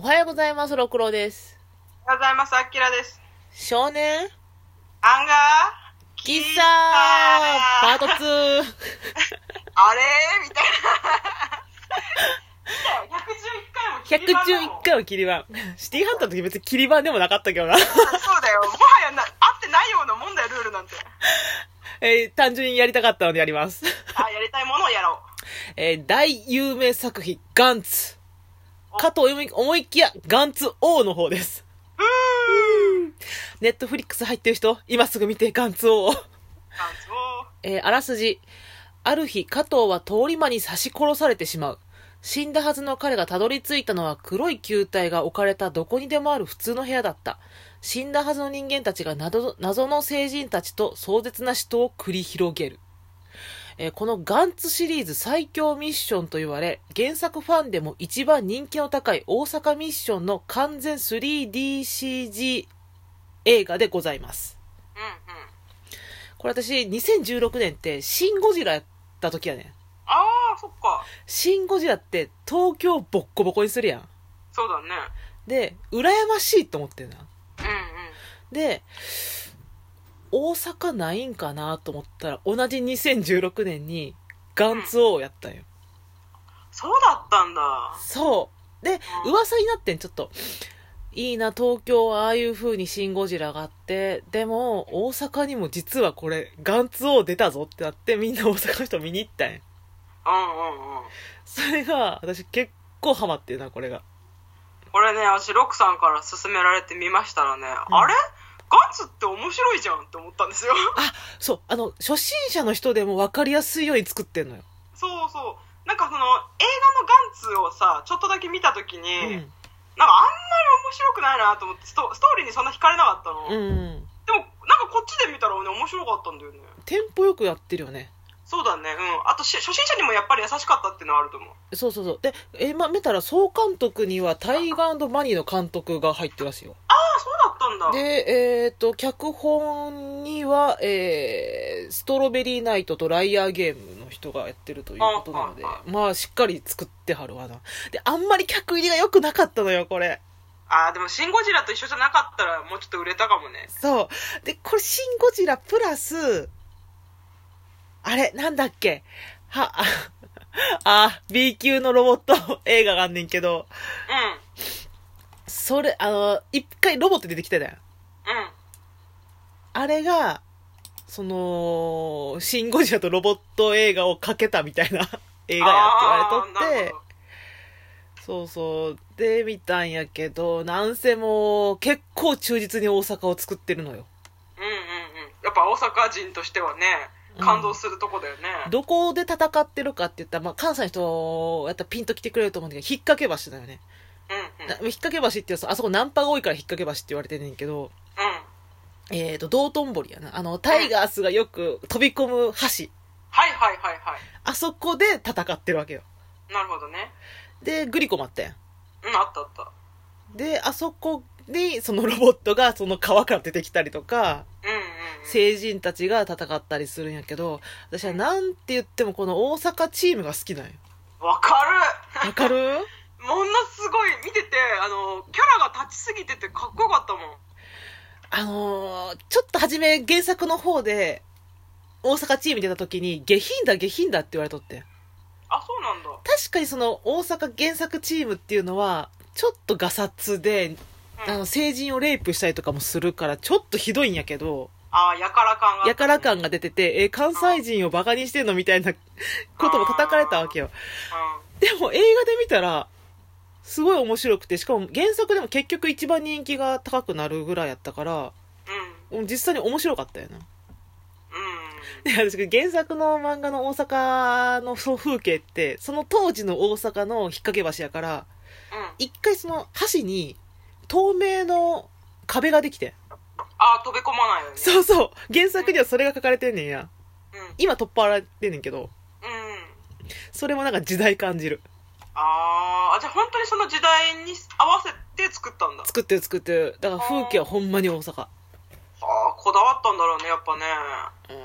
おはようございます、ろくろです。おはようございます、あきらです。少年、アンガー？喫茶？パート2。あれ？みたいな。111回も切り板だもん111回は切り板。シティハンターの時別に切り板でもなかったけどな。そうだよ。もはやな、合ってないようなもんだよ、ルールなんて。えー単純にやりたかったのでやります。あ、やりたいものをやろえー大有名作品、ガンツ。かと思い思いきや、ガンツ王の方です。ネットフリックス入ってる人、今すぐ見て、ガンツ王を。ガンツを。えーあらすじ。ある日、加藤は通り魔に刺し殺されてしまう。死んだはずの彼がたどり着いたのは黒い球体が置かれたどこにでもある普通の部屋だった。死んだはずの人間たちが謎謎の聖人たちと壮絶な死闘を繰り広げる。えーこのガンツシリーズ最強ミッションと言われ、原作ファンでも一番人気の高い大阪ミッションの完全 3DCG 映画でございます。うんうん。これ私、2016年って、シン・ゴジラやった時やねん。あー、そっか。シン・ゴジラって、東京ボッコボコにするやん。そうだね。で、羨ましいと思ってんな。うんうん。で、大阪ないんかなと思ったら、同じ2016年に、ガンツ王やったんよ。そうだったんだ。そう。で、うん噂になってん、ちょっと。いいな、東京はああいう風にシン・ゴジラがあって、でも、大阪にも実はこれ、ガンツ王出たぞってなって、みんな大阪の人見に行ったんや。うんうんうん。それが、私結構ハマってるな、これが。これね、私、ロックさんから勧められてみましたらね、うんあれ？ガンツって面白いじゃんって思ったんですよ。あ、そう、あの、初心者の人でも分かりやすいように作ってんのよ。そうそう。なんかその、映画のガンツをさ、ちょっとだけ見たときに、うん。なんかあんまり面白くないなと思ってスト、ストーリーにそんな惹かれなかったの。うん。でも、なんかこっちで見たらね、面白かったんだよね。テンポよくやってるよね。そうだね、うん。あとし、初心者にもやっぱり優しかったっていうのはあると思う。そうそうそう。で、え、ま、見たら総監督にはタイガーマニーの監督が入ってるらしいよ。んだ。で、えっ、と、脚本には、えー、ストロベリーナイトとライアーゲームの人がやってるということなのでああ、まあ、しっかり作ってはるわな。で、あんまり客入りが良くなかったのよ、これ。ああ、でも、シン・ゴジラと一緒じゃなかったら、もうちょっと売れたかもね。そう。で、これ、シン・ゴジラプラス、あれ、なんだっけ？は、あ、あ、B 級のロボット 映画があんねんけど、うん。それ、あの、一回ロボット出てきたじゃん。うん。あれが、その、シン・ゴジラとロボット映画をかけたみたいな映画やって言われとってそうそう。で、見たんやけど、なんせもう、結構忠実に大阪を作ってるのよ。うんうんうん。やっぱ大阪人としてはね、感動するとこだよね。どこで戦ってるかって言ったら、まあ、関西の人やったらピンと来てくれると思うんだけど、引っ掛け橋だよね。引っ掛け橋っていうとあそこナンパが多いから引っ掛け橋って言われてんねんけど、うん。えーと、道頓堀やな。あの、タイガースがよく飛び込む橋。はいはいはいはあそこで戦ってるわけよ。い。なるほどね。で、グリコもあったやん。うん、あったあった。で、あそこに、そのロボットがその川から出てきたりとか、うんうんうん。聖人たちが戦ったりするんやけど、私はなんて言ってもこの大阪チームが好きなんよ。わかるわかる？ものすごい見てて、あの、キャラが立ちすぎててかっこよかったもん。あのー、ちょっと初め原作の方で、大阪チーム出た時に、下品だ下品だって言われとって。あ、そうなんだ。確かにその大阪原作チームっていうのは、ちょっとガサツで、うん、あの、成人をレイプしたりとかもするから、ちょっとひどいんやけど、あーやから感が。やから感が出てて、え、関西人をバカにしてんのみたいなことも叩かれたわけよ。うでも映画で見たら、すごい面白くて、しかも原作でも結局一番人気が高くなるぐらいやったから、ん。うん。実際に面白かったよな。うん。で私原作の漫画の大阪のその風景って、その当時の大阪の引っ掛け橋やから、うん。一回その橋に透明の壁ができて。あー飛び込まないよね。そうそう。原作にはそれが書かれてんねんや。うん。うん。今取っ払ってんねんけど、それもなんか時代感じる。あーあ、じゃあ本当にその時代に合わせて作ったんだ。作ってる作ってる。だから風景はほんまに大阪。ああ、こだわったんだろうね、やっぱね。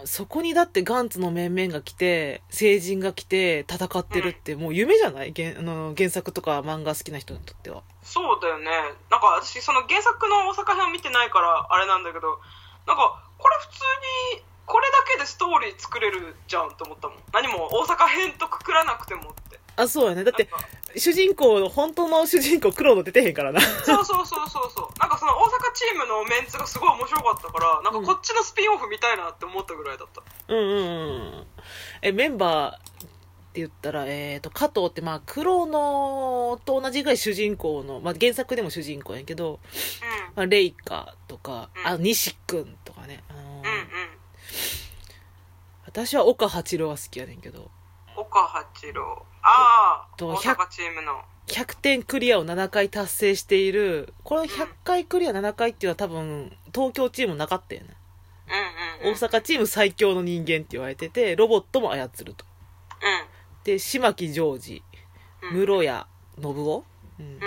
うんそこにだってガンツの面々が来て、成人が来て戦ってるってもう夢じゃない？原あの原作とか漫画好きな人にとっては。そうだよね。なんか私、その原作の大阪編見てないから、あれなんだけど、なんか、これ普通に、けでストーリー作れるじゃんと思ったもん。何も大阪編とくくらなくてもって。あ、そうやね。だって主人公、本当の主人公、黒の出てへんからな。そうそうそうそうそう。なんかその大阪チームのメンツがすごい面白かったから、なんかこっちのスピンオフ見たいなって思ったぐらいだった。うんうんうん。え、メンバーって言ったら、えっ、と、加藤って、まあ、黒のと同じぐらい主人公の、まあ、原作でも主人公やけど、まあ、レイカとか、うんあ、西君とかね。私は岡八郎が好きやねんけど、岡八郎。ああ、と大阪チームの。100点クリアを7回達成している、この100回クリア7回っていうのは多分、東京チームなかったよね。うんうん、うん。大阪チーム最強の人間って言われてて、ロボットも操ると。で、島木ジョージ、うん。室谷信夫、うんうん。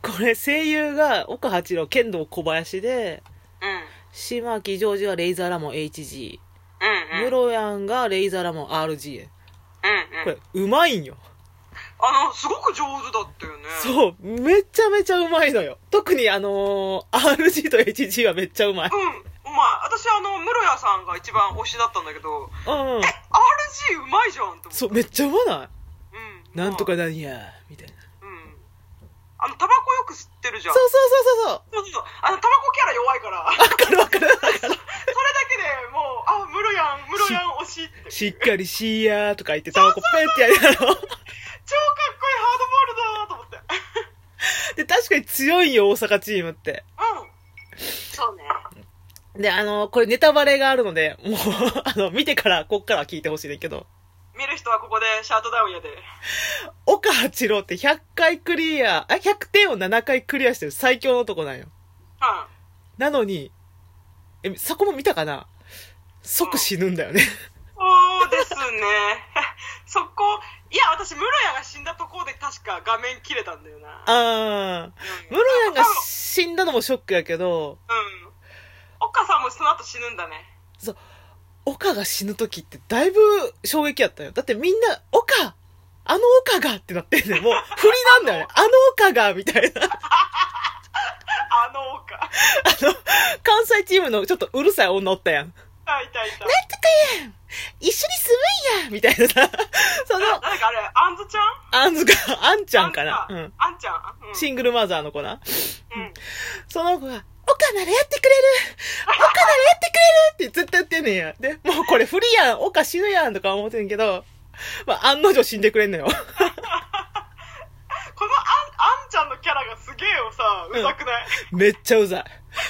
これ声優が岡八郎、剣道小林で、うん。島木ジョージはレイザーラモン HG、うん。うん。室谷がレイザーラモン RG。うん。これ、うまいんよ。あの、すごく上手だったよね。う。そう、めちゃめちゃうまいのよ。特にあのー RG と HG はめっちゃうまい。うん。うまい。私、あの、室谷さんが一番推しだったんだけど、うん。RG うまいじゃん。そう、めっちゃうまない？うん。なんとかなんや、みたいな。うん。あの、タバコよく吸ってるじゃん。そうそうそうそうそうそうそう。あの、タバコキャラ弱いから。わかるわかるわかる。それだけでもう、あ、ムロヤン、ムロヤン推しって。しっかりしやーとか言ってタバコペンってやりなの。超かっこいいハードボールだーと思って。で、確かに強いよ、大阪チームって。うん。そうね。で、あの、これネタバレがあるので、もう、あの、見てから、こっから聞いてほしいねんけど、見る人はここでシャートダウンやで。岡八郎って100回クリア、あ、100点を7回クリアしてる最強の男なんよ。うん。なのに、え、そこも見たかな？即死ぬんだよね。そうですね。そこ、いや、私、ムロヤが死んだところで確か画面切れたんだよな。あー。うんムロヤンが死んだのもショックやけど、うん。岡さんもその後死ぬんだね。そう、岡が死ぬ時ってだいぶ衝撃やったよ。だってみんな、岡あの岡がってなってんねんもう、振りなんだよね。あの岡がみたいな。あの岡。あの、関西チームのちょっとうるさい女おったやん。あ、いたいた。なんとかやん一緒に住むんやみたいなさ、その、誰かあれ、あんずちゃん？あんずが、あんちゃんかな？あうん。あんちゃん？うん。シングルマザーの子な。うん。その子が、岡ならやってくれる岡ならやってくれるってずっと言ってんねんや。で、もうこれ不利やん岡死ぬやんとか思ってんけど、まあ、案の定死んでくれんのよ。このあん、あんちゃんのキャラがすげえよさ、うざくない、めっちゃうざい。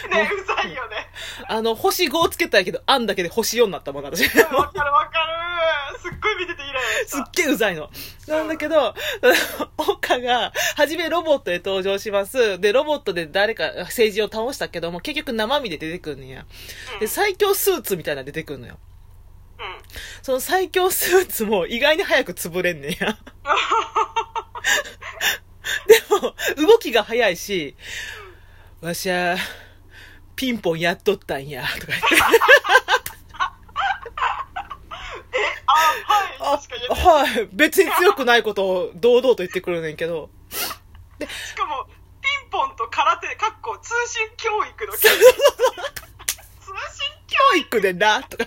ね、うざいよね。あの、星5つけたんやけど、あんだけで星4になったもん、私。すっわかるわかる。すっごい見ててイライラした。げえうざいの。なんだけど、岡が、はじめロボットで登場します。で、ロボットで誰か政治を倒したけども、結局生身で出てくんねんや。で、最強スーツみたいなの出てくんのよ。うん。うん。その最強スーツも意外に早く潰れんねんや。でも、動きが早いし、わしゃ、ピンポンやっとったんや、とか言って。あ、はい。はい。別に強くないことを堂々と言ってくるねんけど。しかも、ピンポンと空手、かっこ通信教育の。通信教育でな、とか。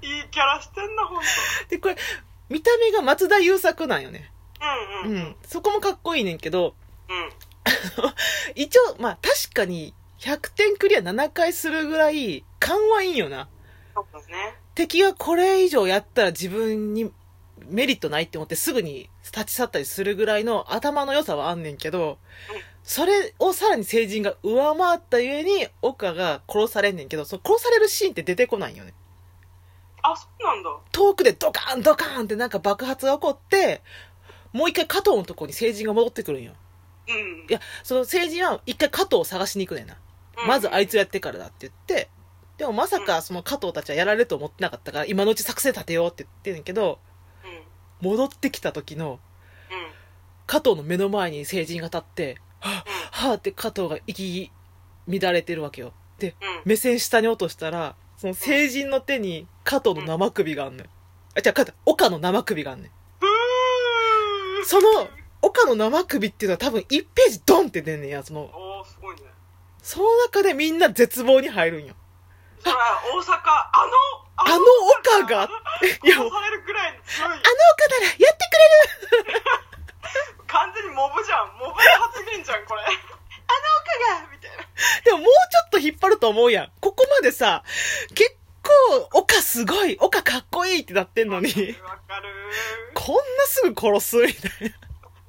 いいキャラしてんな、ほんと。で、これ、見た目が松田優作なんよね。うんうん。うん。うん。そこもかっこいいねんけど、うん。一応、まあ確かに、100点クリア7回するぐらい、勘はいいんよな。そうだね。敵がこれ以上やったら自分にメリットないって思ってすぐに立ち去ったりするぐらいの頭の良さはあんねんけど、それをさらに成人が上回ったゆえに、岡が殺されんねんけど、その殺されるシーンって出てこないんよね。あ、そうなんだ。遠くでドカーンドカーンってなんか爆発が起こって、もう一回加藤のとこに成人が戻ってくるんよ。うんい。や、その成人は一回加藤を探しに行くねんな。まずあいつやってからだって言って、でもまさかその加藤たちはやられると思ってなかったから、今のうち作戦立てようって言ってんねんけど。戻ってきた時のうん。加藤の目の前に成人が立って、はぁ、はぁって加藤が息乱れてるわけよ。で、うん目線下に落としたら、その成人の手に加藤の生首があんのよ。あ、じゃあ、岡の生首があんねん。ふーその、岡の生首っていうのは多分1ページドンって出んねんや、その、おーすごいね。その中でみんな絶望に入るんよ。それは大阪あのあの岡が、いや、あの殺されるぐらいの強い。岡ならやってくれる。完全にモブじゃん。モブ発言じゃんこれ。あの岡がみたいな。でももうちょっと引っ張ると思うやん。ここまでさ、結構、岡すごい、岡かっこいいってなってんのに、わかる。こんなすぐ殺すみたいな。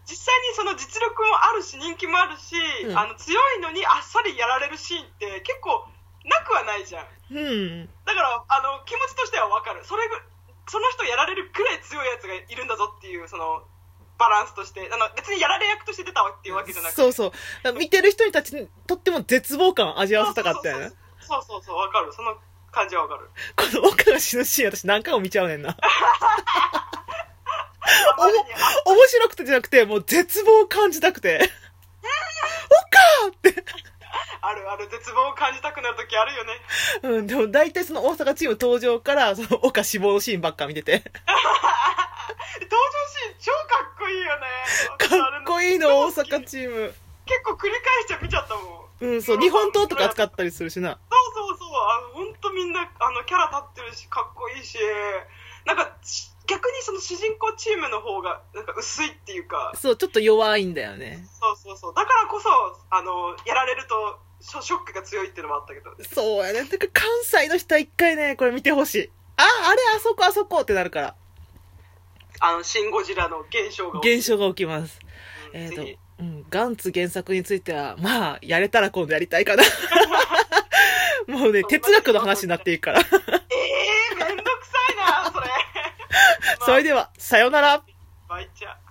実際にその実力もあるし人気もあるし、うんあの強いのにあっさりやられるシーンって結構なくはないじゃんうん。だからあの気持ちとしてはわかるそれぐその人やられるくらい強いやつがいるんだぞっていうそのバランスとしてあの別にやられ役として出たっていうわけじゃなくてそうそう。見てる人にたちにとっても絶望感を味わわせたかったよね。そうそうそうわかるその感じはわかるこの岡が死ぬシーン私何回も見ちゃうねんな。あまりにあ面白くてじゃなくて、もう絶望を感じたくて。岡って。あるある絶望を感じたくなる時あるよねうん、でも大体その大阪チーム登場から、その岡死亡のシーンばっか見てて。登場シーン超かっこいいよねかっこいいの、大阪チーム。結構繰り返して見ちゃったもんうん、そう、日本刀とか使ったりするしな。そうそうそうあの本当みんなあのキャラ立ってるしかっこいいしなんかし逆にその主人公チームの方がなんか薄いっていうかそう、ちょっと弱いんだよね。そうそうそうだからこそあのやられるとショショックが強いっていうのもあったけどそうやね。だから関西の人は一回ね、これ見てほしい。あ、あれ、あそこ、あそこってなるから。あのシン・ゴジラの現象が現象が起きます。えっ、うんぜひと、うん、ガンツ原作については、まあ、やれたら今度やりたいかな。もうね、哲学の話になっていくから。ええー、めんどくさいなそれでは、さよなら。バイチャ